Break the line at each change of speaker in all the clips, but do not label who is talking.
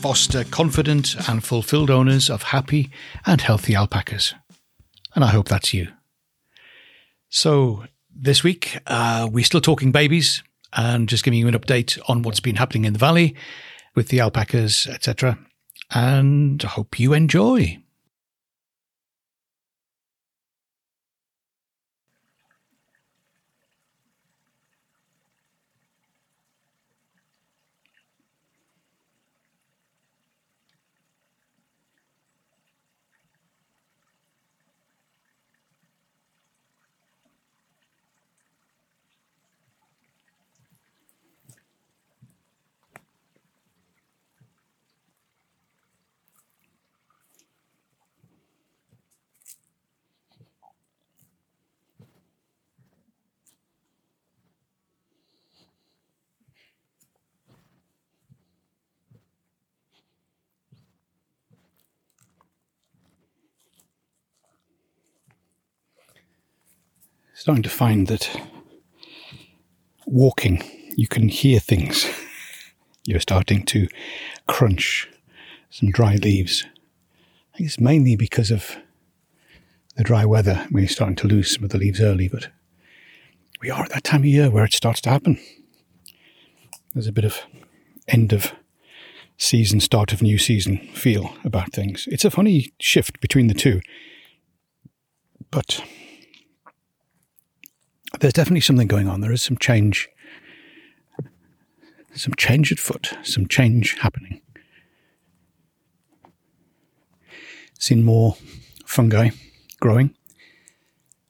foster confident and fulfilled owners of happy and healthy alpacas. And I hope that's you. So, this week, uh, we're still talking babies and just giving you an update on what's been happening in the valley with the alpacas, etc. And I hope you enjoy. Starting to find that walking, you can hear things. You're starting to crunch some dry leaves. I think it's mainly because of the dry weather. We're starting to lose some of the leaves early, but we are at that time of year where it starts to happen. There's a bit of end of season, start of new season feel about things. It's a funny shift between the two, but there's definitely something going on. There is some change, some change at foot, some change happening. Seen more fungi growing,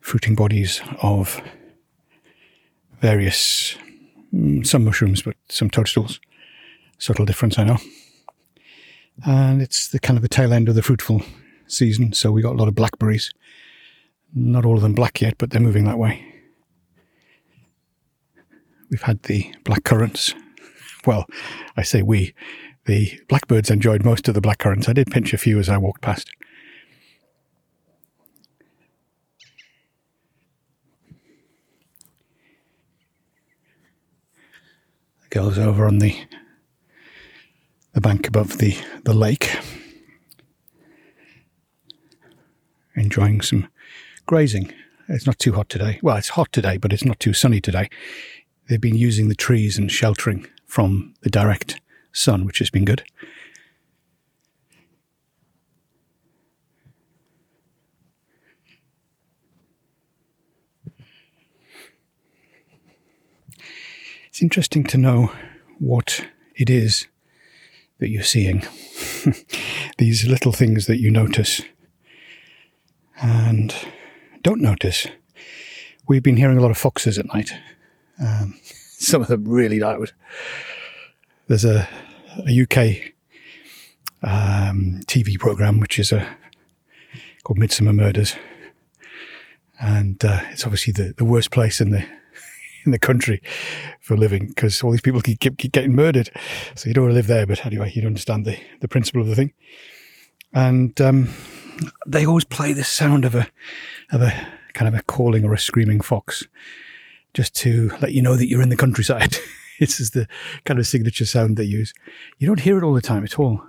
fruiting bodies of various, mm, some mushrooms, but some toadstools. Subtle difference, I know. And it's the kind of the tail end of the fruitful season, so we got a lot of blackberries. Not all of them black yet, but they're moving that way. We've had the black currants. Well, I say we. The blackbirds enjoyed most of the black currants. I did pinch a few as I walked past. The girls over on the the bank above the, the lake, enjoying some grazing. It's not too hot today. Well, it's hot today, but it's not too sunny today they've been using the trees and sheltering from the direct sun, which has been good. It's interesting to know what it is that you're seeing. These little things that you notice and don't notice. We've been hearing a lot of foxes at night um, some of them really loud. There's a, a UK um, TV program which is a called Midsomer Murders, and uh, it's obviously the, the worst place in the in the country for living because all these people keep, keep, keep, getting murdered. So you don't want to live there, but anyway, you understand the, the principle of the thing. And um, they always play the sound of a of a kind of a calling or a screaming fox just to let you know that you're in the countryside. this is the kind of signature sound they use. You don't hear it all the time at all.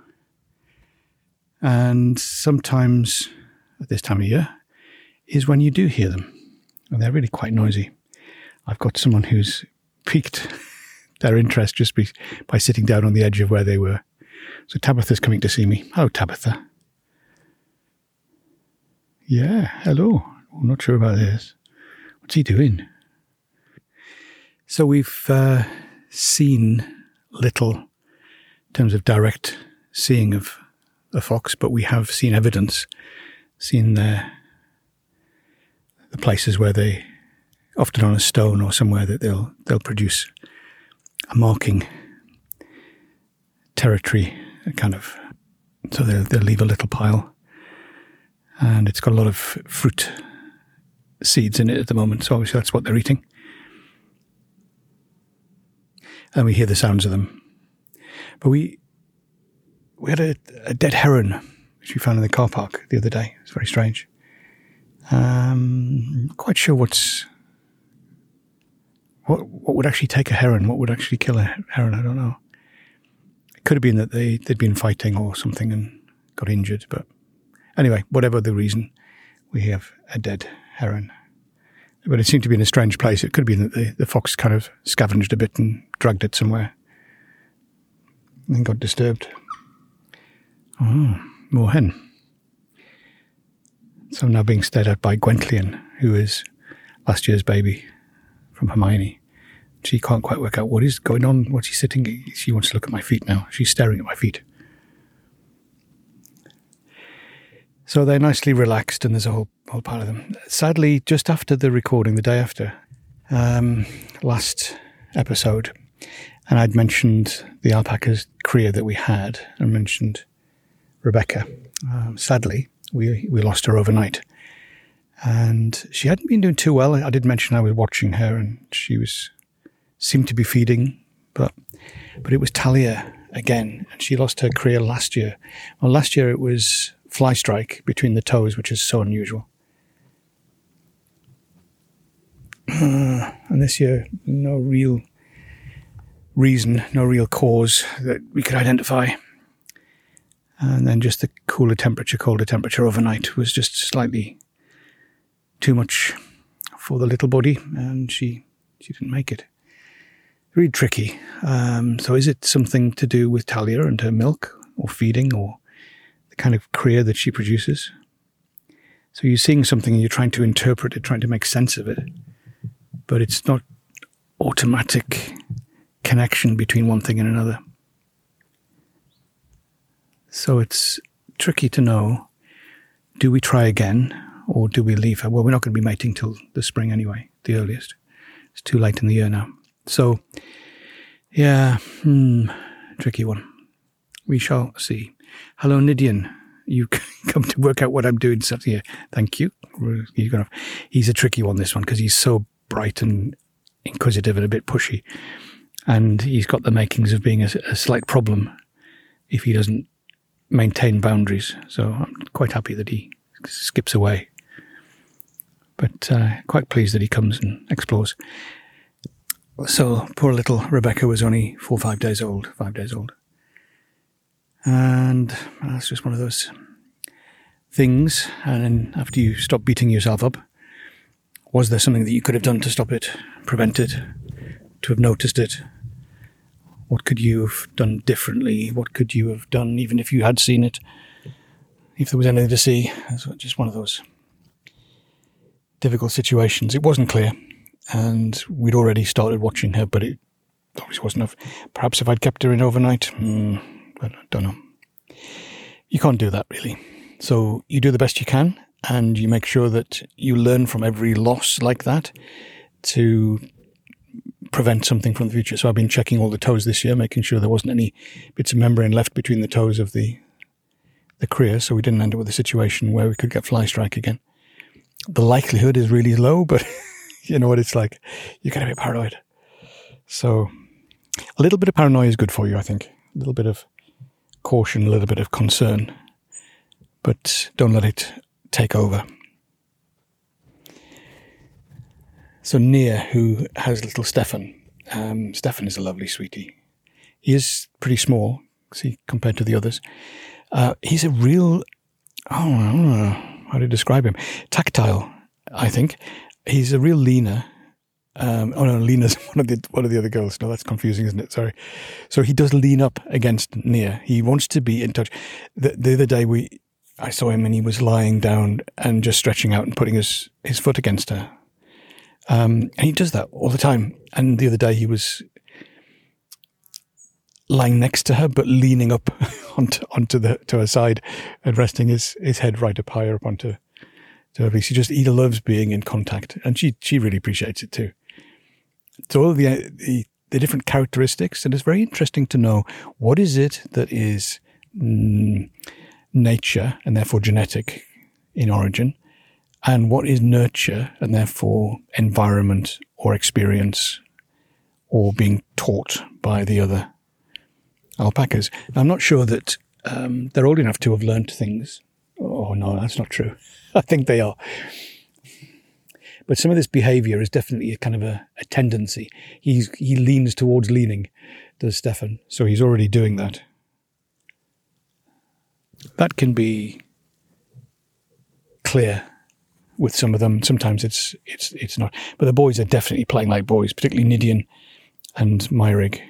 And sometimes at this time of year is when you do hear them. And they're really quite noisy. I've got someone who's piqued their interest just by, by sitting down on the edge of where they were. So Tabitha's coming to see me. Oh, Tabitha. Yeah, hello. I'm not sure about this. What's he doing? So we've uh, seen little in terms of direct seeing of a fox, but we have seen evidence, seen the, the places where they, often on a stone or somewhere, that they'll they'll produce a marking territory, kind of. So they'll they'll leave a little pile, and it's got a lot of fruit seeds in it at the moment. So obviously that's what they're eating. And we hear the sounds of them. But we we had a, a dead heron which we found in the car park the other day. It's very strange. Um, not quite sure what's what what would actually take a heron. What would actually kill a heron? I don't know. It could have been that they they'd been fighting or something and got injured. But anyway, whatever the reason, we have a dead heron. But it seemed to be in a strange place. It could have been that the, the fox kind of scavenged a bit and dragged it somewhere and got disturbed. Oh, moorhen. So I'm now being stared at by Gwenllian, who is last year's baby from Hermione. She can't quite work out what is going on. What's she sitting? She wants to look at my feet now. She's staring at my feet. So they're nicely relaxed, and there's a whole whole pile of them. Sadly, just after the recording, the day after, um, last episode, and I'd mentioned the alpaca's cria that we had, and mentioned Rebecca. Um, sadly, we we lost her overnight, and she hadn't been doing too well. I did mention I was watching her, and she was seemed to be feeding, but but it was Talia again, and she lost her cria last year. Well, last year it was fly strike between the toes, which is so unusual. Uh, and this year, no real reason, no real cause that we could identify. And then just the cooler temperature, colder temperature overnight was just slightly too much for the little body, and she she didn't make it. Really tricky. Um, so, is it something to do with Talia and her milk, or feeding, or the kind of cria that she produces? So, you're seeing something and you're trying to interpret it, trying to make sense of it, but it's not automatic connection between one thing and another. So it's tricky to know do we try again or do we leave her? Well, we're not going to be mating till the spring anyway, the earliest. It's too late in the year now. So, yeah, hmm, tricky one. We shall see. Hello, Nidian. You come to work out what I'm doing here. Thank you. He's a tricky one, this one, because he's so bright and inquisitive and a bit pushy. And he's got the makings of being a, a slight problem if he doesn't maintain boundaries. So I'm quite happy that he skips away. But uh, quite pleased that he comes and explores. So poor little Rebecca was only four or five days old, five days old. And that's just one of those things. And then after you stop beating yourself up, was there something that you could have done to stop it, prevent it, to have noticed it, what could you have done differently? What could you have done even if you had seen it? If there was anything to see? It's just one of those difficult situations. It wasn't clear, and we'd already started watching her, but it obviously wasn't enough. Perhaps if I'd kept her in overnight, mm, I don't know. You can't do that really. So you do the best you can, and you make sure that you learn from every loss like that to prevent something from the future. So I've been checking all the toes this year, making sure there wasn't any bits of membrane left between the toes of the the cria, so we didn't end up with a situation where we could get fly strike again. The likelihood is really low, but you know what it's like. You get a bit paranoid. So a little bit of paranoia is good for you, I think. A little bit of caution, a little bit of concern, but don't let it take over. So Nia, who has little Stefan, um, Stefan is a lovely sweetie. He is pretty small, see, compared to the others. Uh, he's a real, oh, I don't know how to describe him. Tactile, I think. He's a real leaner. Um, oh no, Lena's one of the one of the other girls. No, that's confusing, isn't it? Sorry. So he does lean up against Nia. He wants to be in touch. The, the other day we, I saw him and he was lying down and just stretching out and putting his his foot against her. Um, and he does that all the time. And the other day he was lying next to her, but leaning up onto, onto the, to her side and resting his, his head right up higher up onto, to her. She just, he loves being in contact and she, she really appreciates it too. So all the, the, the different characteristics, and it's very interesting to know what is it that is mm, nature and therefore genetic in origin and what is nurture and therefore environment or experience or being taught by the other alpacas. I'm not sure that um, they're old enough to have learned things. Oh, no, that's not true. I think they are. But some of this behavior is definitely a kind of a, a tendency. He's, he leans towards leaning, does Stefan. So he's already doing that. That can be clear with some of them. Sometimes it's it's it's not. But the boys are definitely playing like boys, particularly Nidian and Myrig,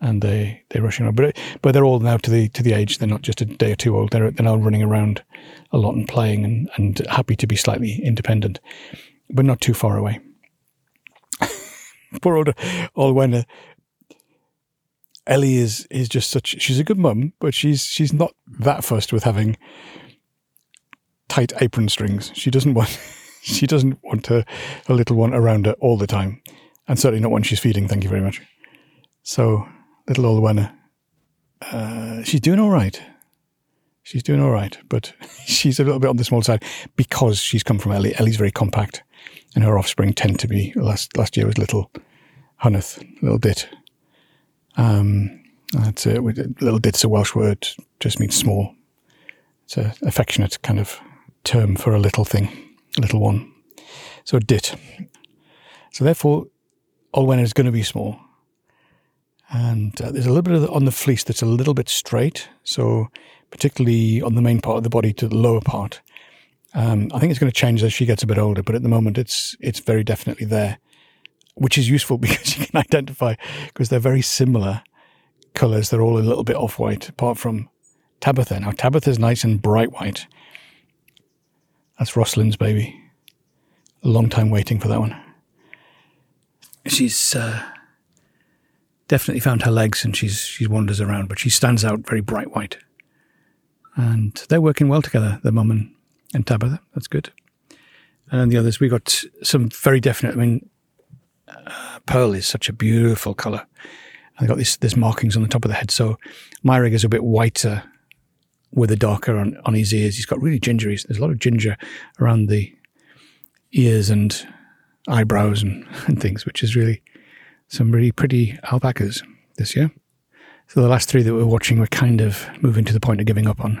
and they they're rushing around. But but they're all now to the to the age. They're not just a day or two old. They're they're now running around a lot and playing and and happy to be slightly independent, but not too far away. Poor old Olwena. Ellie is is just such. She's a good mum, but she's she's not that fussed with having tight apron strings. She doesn't want she doesn't want her, her little one around her all the time, and certainly not when she's feeding. Thank you very much. So little Olwena, uh, she's doing all right. She's doing all right, but she's a little bit on the small side because she's come from Ellie. Ellie's very compact, and her offspring tend to be. Last last year was little Hunneth, little dit. Um, that's a little dit's a Welsh word, just means small. It's an affectionate kind of term for a little thing, a little one. So dit. So therefore, Olwen is going to be small. And uh, there's a little bit the, on the fleece that's a little bit straight. So particularly on the main part of the body to the lower part. Um, I think it's going to change as she gets a bit older, but at the moment it's it's very definitely there, which is useful because you can identify because they're very similar colours. They're all a little bit off white, apart from Tabitha. Now Tabitha's nice and bright white, that's Rosalind's baby. A long time waiting for that one. She's uh, definitely found her legs and she's she wanders around, but she stands out very bright white. And they're working well together, the mum and, and Tabitha. That's good. And then the others, we got some very definite. I mean, uh, pearl is such a beautiful color. And they got this this markings on the top of the head. So Myrig is a bit whiter with a darker on, on his ears. He's got really gingery. There's a lot of ginger around the ears and eyebrows and, and things, which is really some really pretty alpacas this year. So the last three that we're watching, we're kind of moving to the point of giving up on.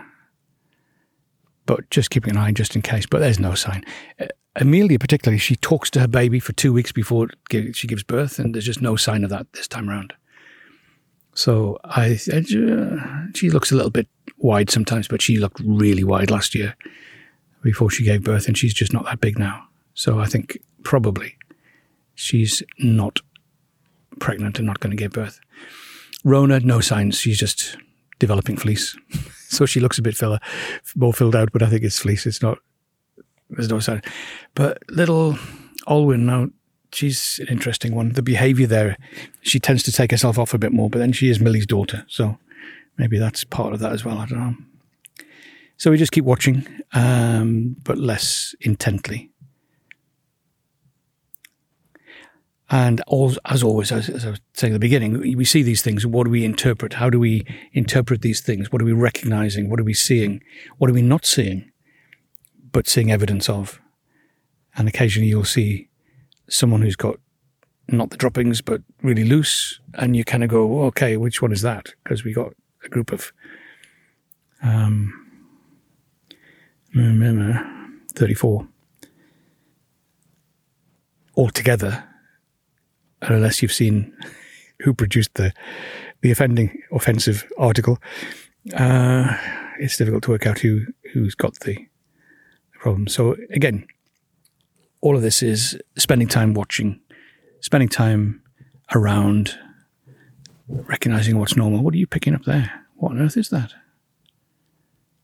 But just keeping an eye just in case. But there's no sign. Uh, Amelia, particularly, she talks to her baby for two weeks before she gives birth, and there's just no sign of that this time around. So I, I she looks a little bit wide sometimes, but she looked really wide last year before she gave birth, and she's just not that big now. So I think probably she's not pregnant and not going to give birth. Rona, no signs. She's just developing fleece. so she looks a bit filler, more filled out, but I think it's fleece. It's not, there's no sign. But little Olwen now, she's an interesting one. The behavior there, she tends to take herself off a bit more, but then she is Millie's daughter. So maybe that's part of that as well. I don't know. So we just keep watching, um, but less intently. And as always, as, as, I was saying at the beginning, we see these things. What do we interpret? How do we interpret these things? What are we recognizing? What are we seeing? What are we not seeing, but seeing evidence of? And occasionally you'll see someone who's got not the droppings, but really loose. And you kind of go, okay, which one is that? Because we got a group of um, 34 altogether, unless you've seen who produced the the offending offensive article, uh, it's difficult to work out who who's got the problem. So again, all of this is spending time watching, spending time around recognizing what's normal. What are you picking up there? What on earth is that?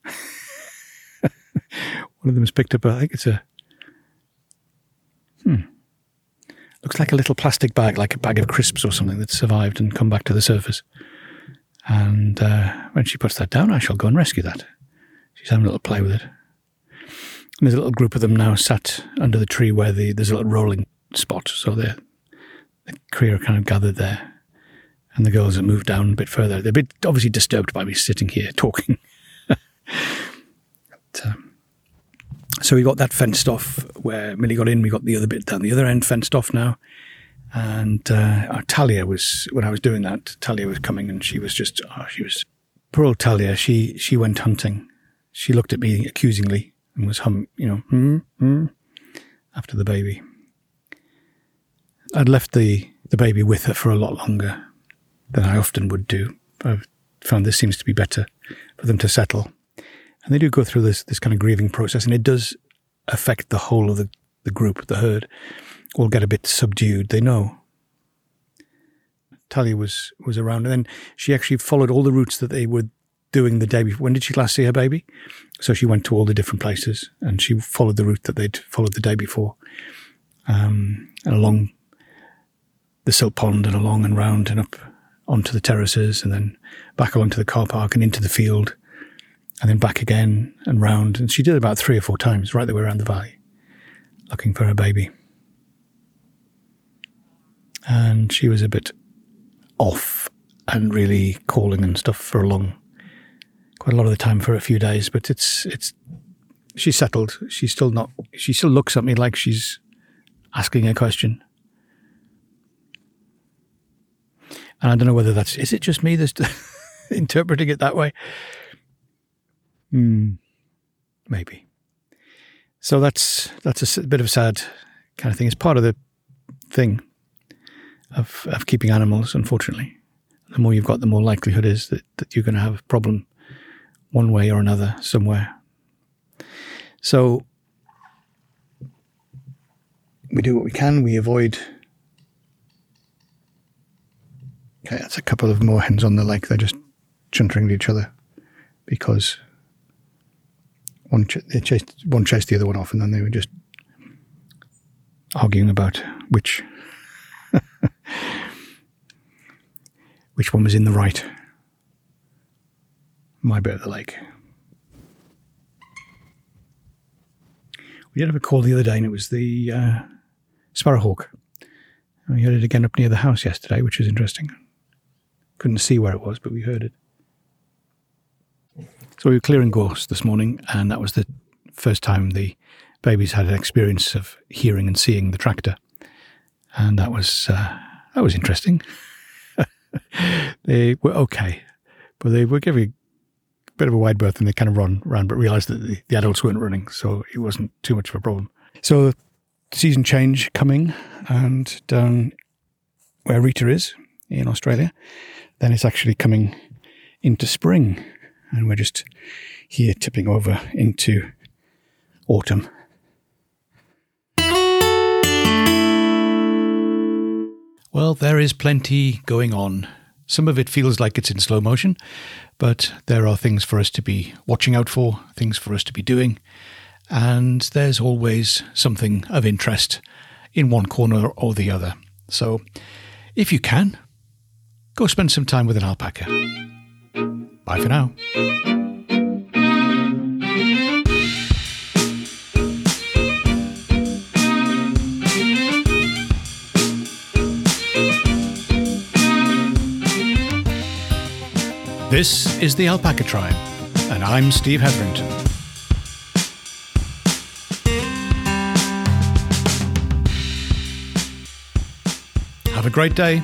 One of them has picked up, I think it's a, hmm, looks like a little plastic bag, like a bag of crisps or something that's survived and come back to the surface. And uh, when she puts that down, I shall go and rescue that. She's having a little play with it. And there's a little group of them now sat under the tree where the, there's a little rolling spot. So the cria are kind of gathered there and the girls have moved down a bit further. They're a bit obviously disturbed by me sitting here talking. but, um, So we got that fenced off where Millie got in. We got the other bit down the other end fenced off now. And uh, Talia was when I was doing that. Talia was coming, and she was just oh, she was poor old Talia. She she went hunting. She looked at me accusingly and was hum, you know, hmm, hmm, after the baby. I'd left the the baby with her for a lot longer than I often would do. I've found this seems to be better for them to settle. And they do go through this this kind of grieving process, and it does affect the whole of the, the group, the herd all get a bit subdued. They know. Talia was was around, and then she actually followed all the routes that they were doing the day before. When did she last see her baby? So she went to all the different places, and she followed the route that they'd followed the day before, um, and along the silt pond, and along and round and up onto the terraces, and then back along to the car park and into the field, and then back again and round. And she did about three or four times, right the way around the valley, looking for her baby and she was a bit off and really calling and stuff for a long, quite a lot of the time for a few days. But it's it's she's settled. She's still not. She still looks at me like she's asking a question. And I don't know whether that's is it just me that's interpreting it that way. Hmm, maybe. So that's that's a bit of a sad kind of thing. It's part of the thing of, of keeping animals, unfortunately. The more you've got, the more likelihood is that, that you're going to have a problem one way or another somewhere. So we do what we can. We avoid. Okay, that's a couple of moorhens on the lake. They're just chuntering to each other because one ch- they chased one chased the other one off, and then they were just arguing about which which one was in the right. My bit of the lake. We did have a call the other day, and it was the uh, sparrowhawk. we heard it again up near the house yesterday, which was interesting. Couldn't see where it was, but we heard it. So we were clearing gorse this morning, and that was the first time the babies had an experience of hearing and seeing the tractor, and that was uh, that was interesting. they were okay, but they were giving a bit of a wide berth and they kind of run around, but realized that the, the adults weren't running, so it wasn't too much of a problem. So, season change coming, and down where Rita is in Australia, then it's actually coming into spring, and we're just here tipping over into autumn. Well, there is plenty going on. Some of it feels like it's in slow motion, but there are things for us to be watching out for, things for us to be doing, and there's always something of interest in one corner or the other. So, if you can, go spend some time with an alpaca. Bye for now. This is the Alpaca Tribe, and I'm Steve Hetherington. Have a great day.